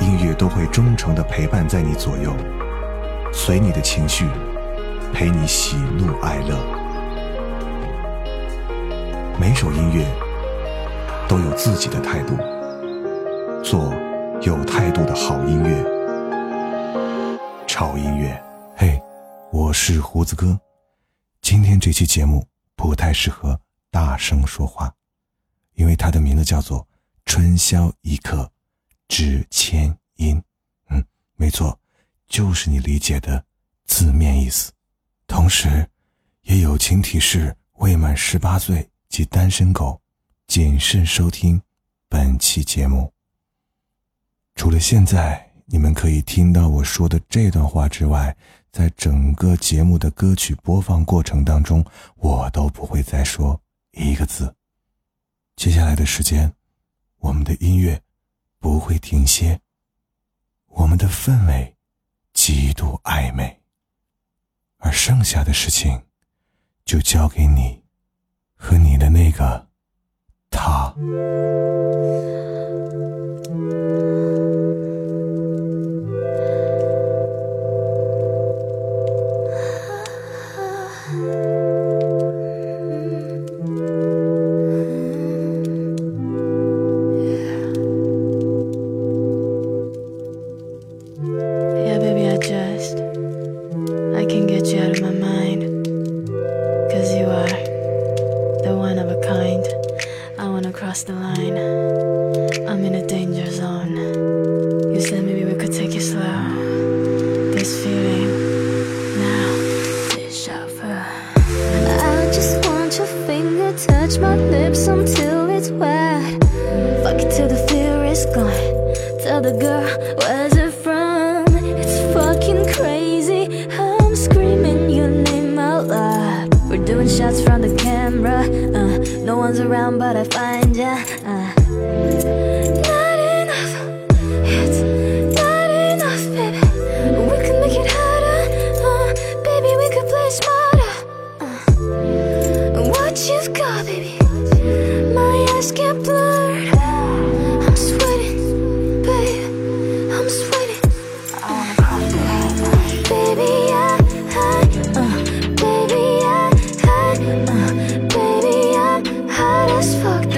音乐都会忠诚的陪伴在你左右，随你的情绪，陪你喜怒哀乐。每首音乐都有自己的态度，做有态度的好音乐。超音乐，嘿，我是胡子哥。今天这期节目不太适合大声说话，因为它的名字叫做。春宵一刻值千金，嗯，没错，就是你理解的字面意思。同时，也友情提示未满十八岁及单身狗，谨慎收听本期节目。除了现在你们可以听到我说的这段话之外，在整个节目的歌曲播放过程当中，我都不会再说一个字。接下来的时间。我们的音乐不会停歇，我们的氛围极度暧昧，而剩下的事情就交给你和你的那个他。touch my lips until it's wet. Fuck it till the fear is gone. Tell the girl, where's it from? It's fucking crazy. I'm screaming your name out loud. We're doing shots from the camera. Uh, no one's around, but I find ya. fucked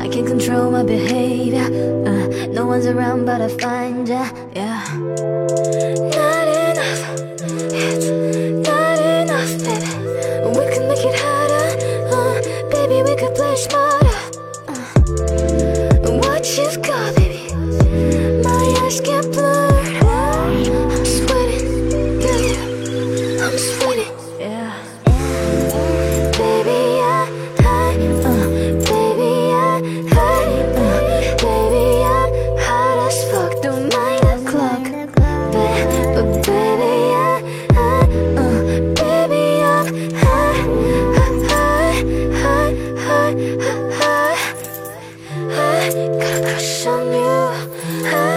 I can't control my behavior. Uh, no one's around, but I find ya. Yeah. Not enough. It's not enough, baby. We can make it harder. Uh, baby, we could play smarter. Uh, what you've got, baby. My eyes can't blue.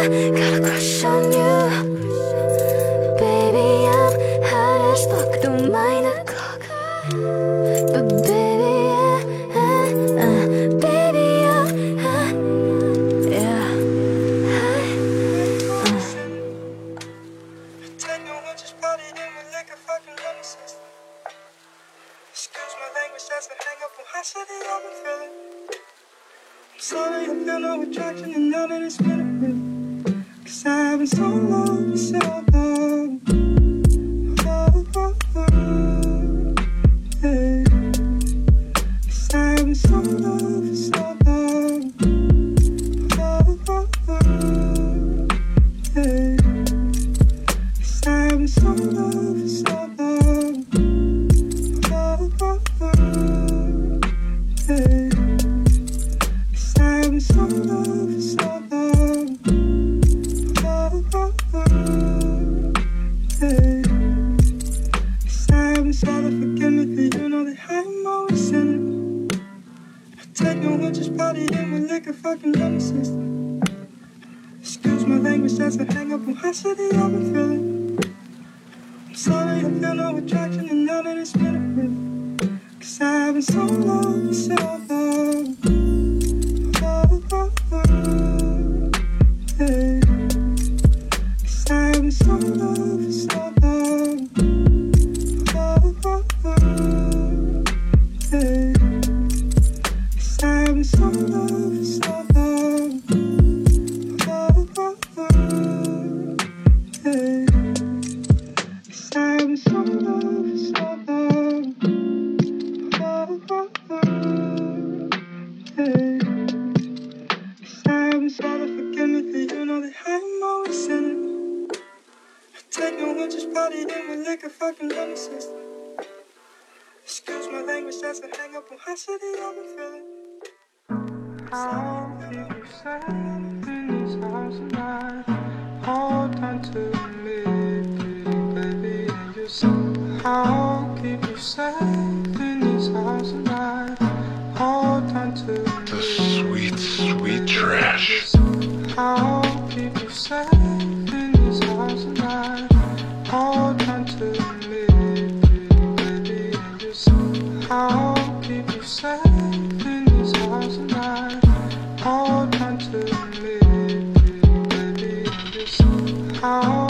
gotta crush on you The sweet, sweet trash. I'll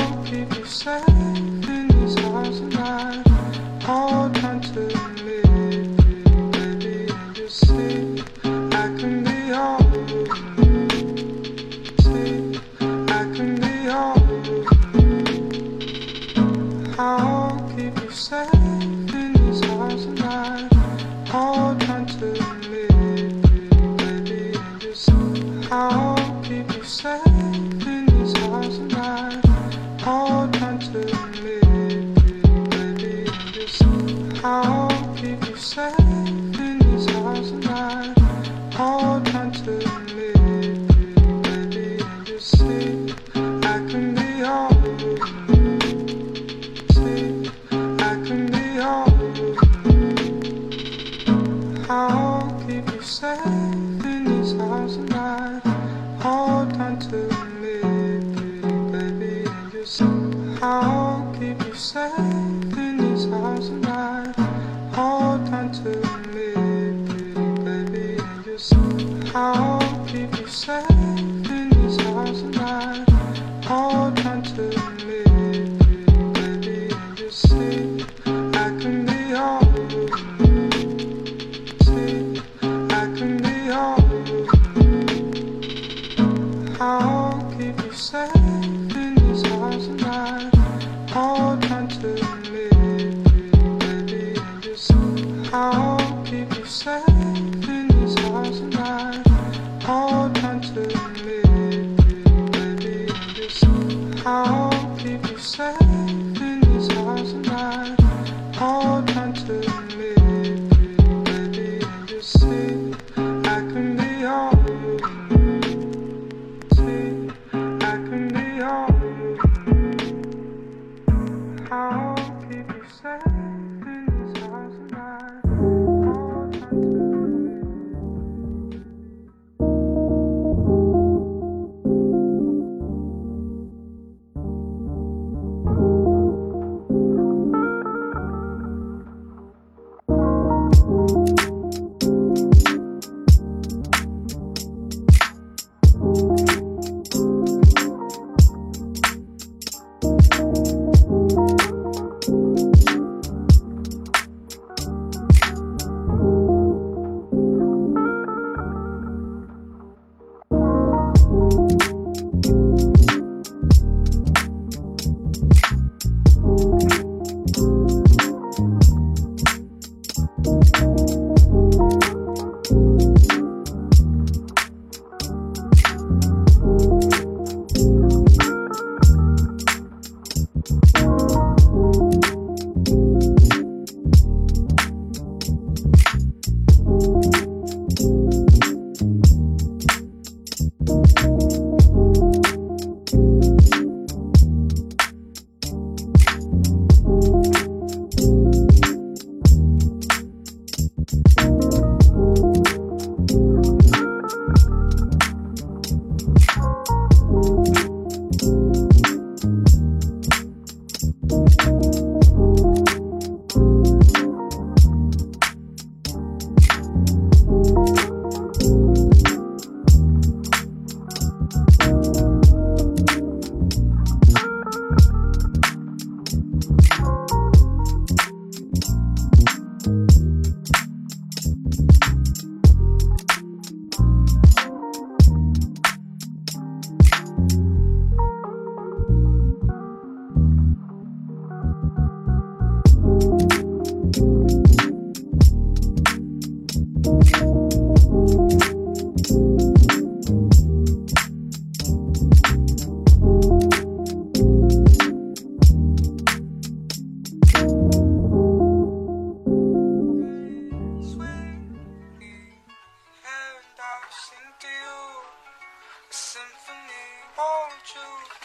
Ah. 存。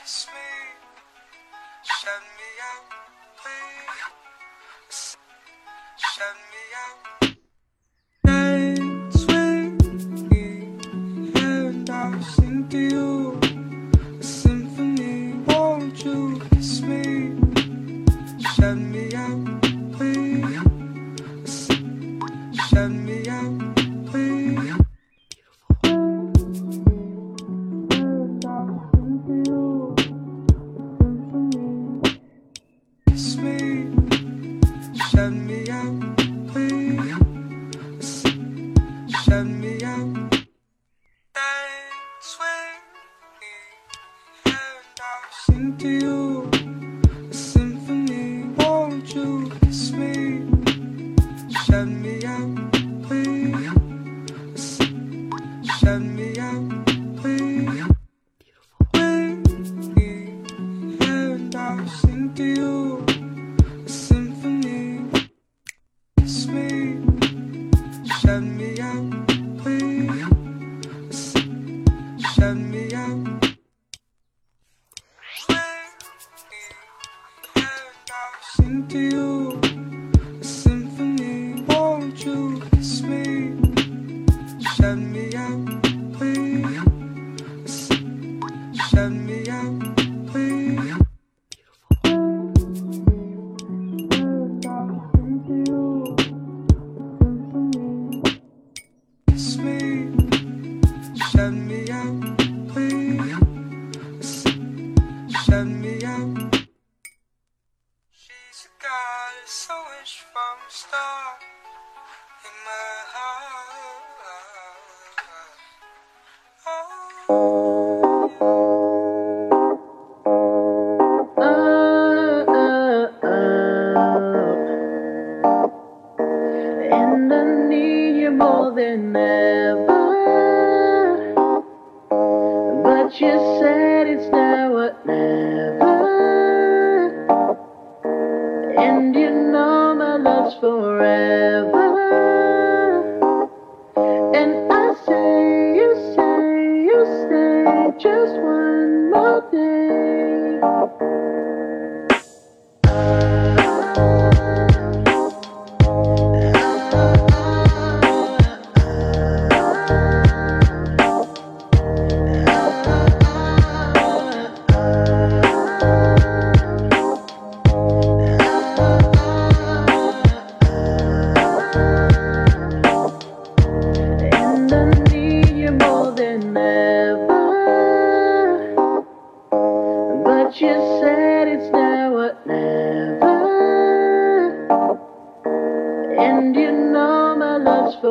Kiss me, shut me out, please. Shut me out. And I'll sing to you.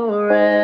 around.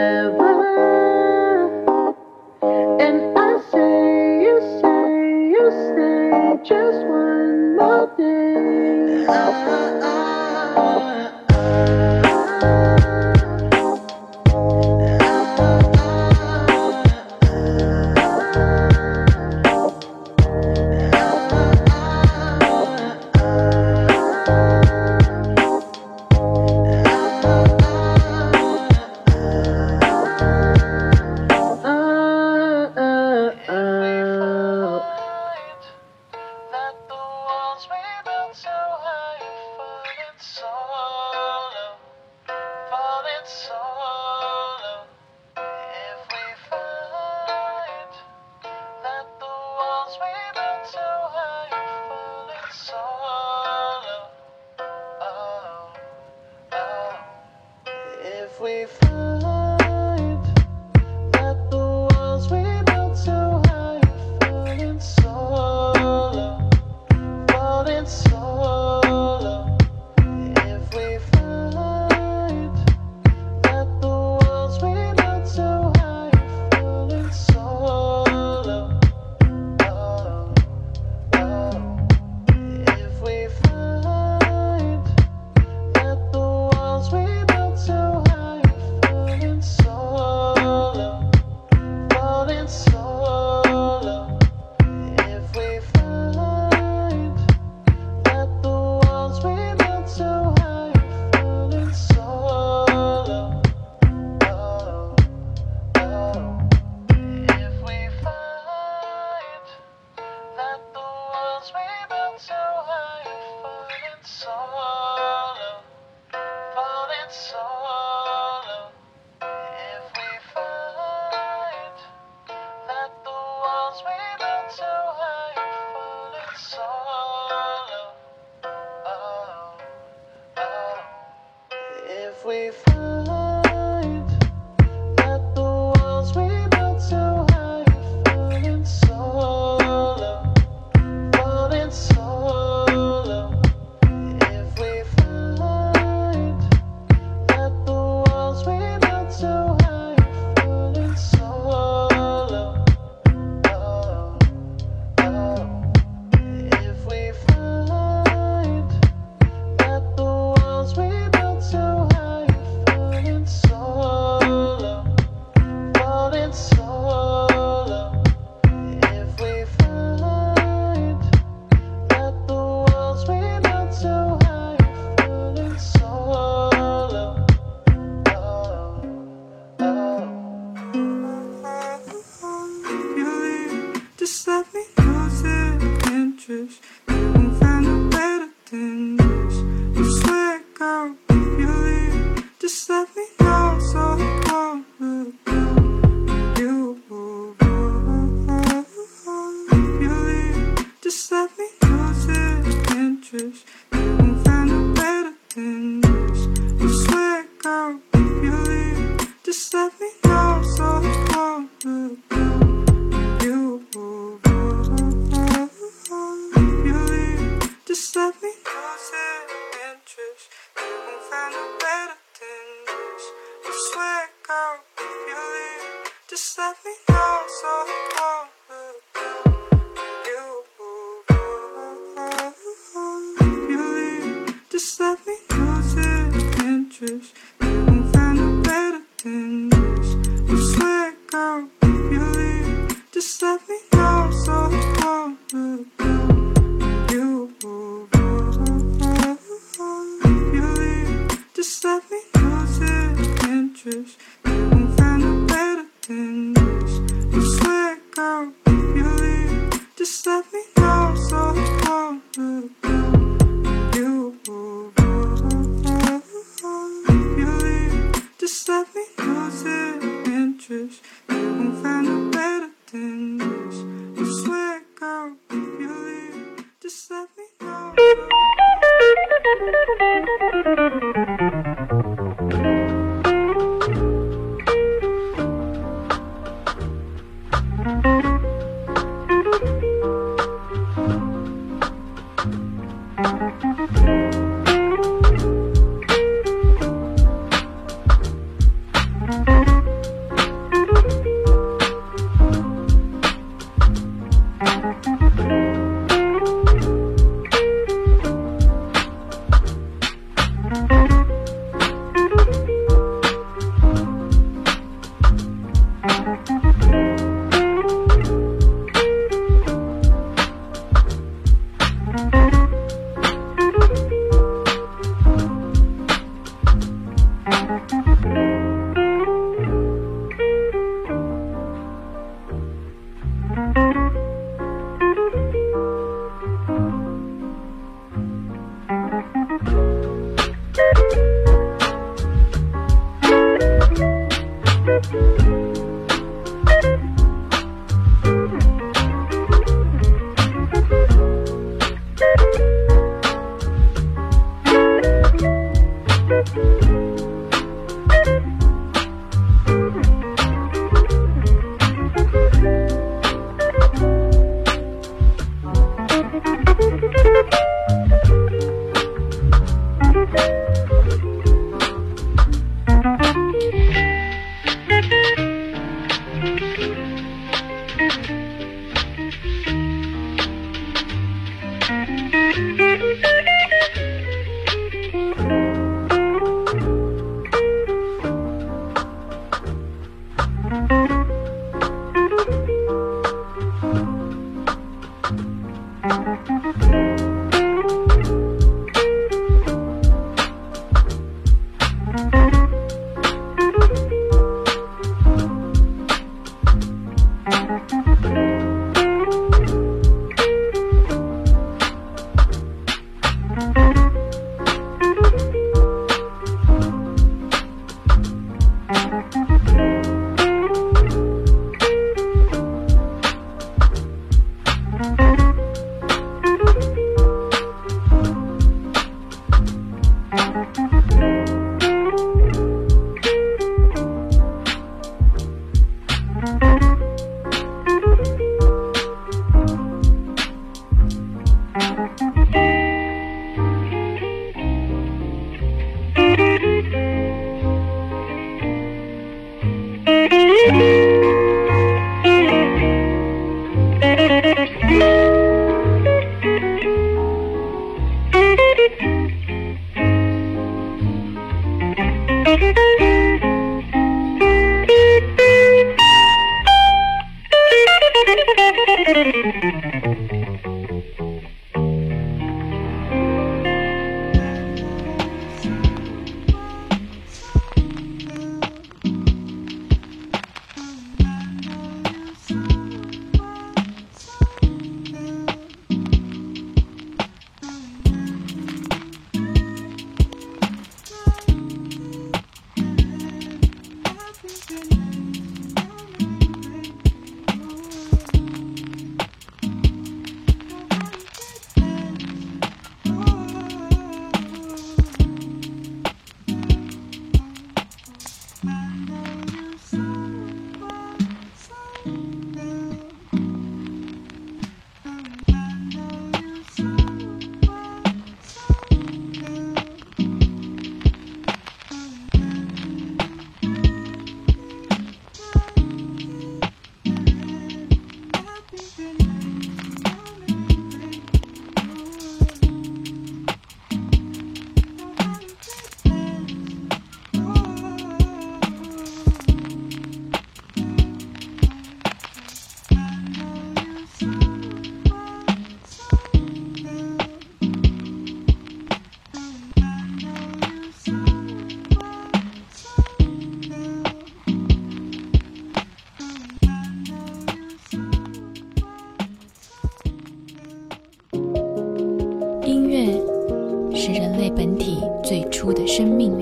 actress. Couldn't find a better than this. You swear, girl, if you leave, just let me know so I can. Just sleep.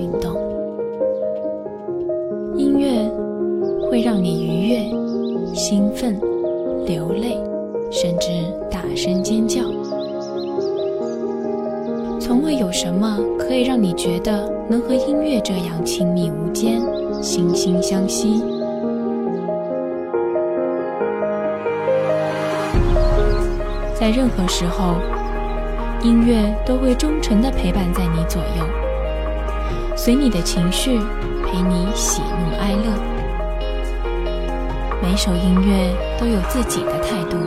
运动。音乐会让你愉悦、兴奋、流泪，甚至大声尖叫。从未有什么可以让你觉得能和音乐这样亲密无间、惺惺相惜。在任何时候，音乐都会忠诚地陪伴在你左右，随你的情绪，陪你喜怒哀乐。每首音乐都有自己的态度，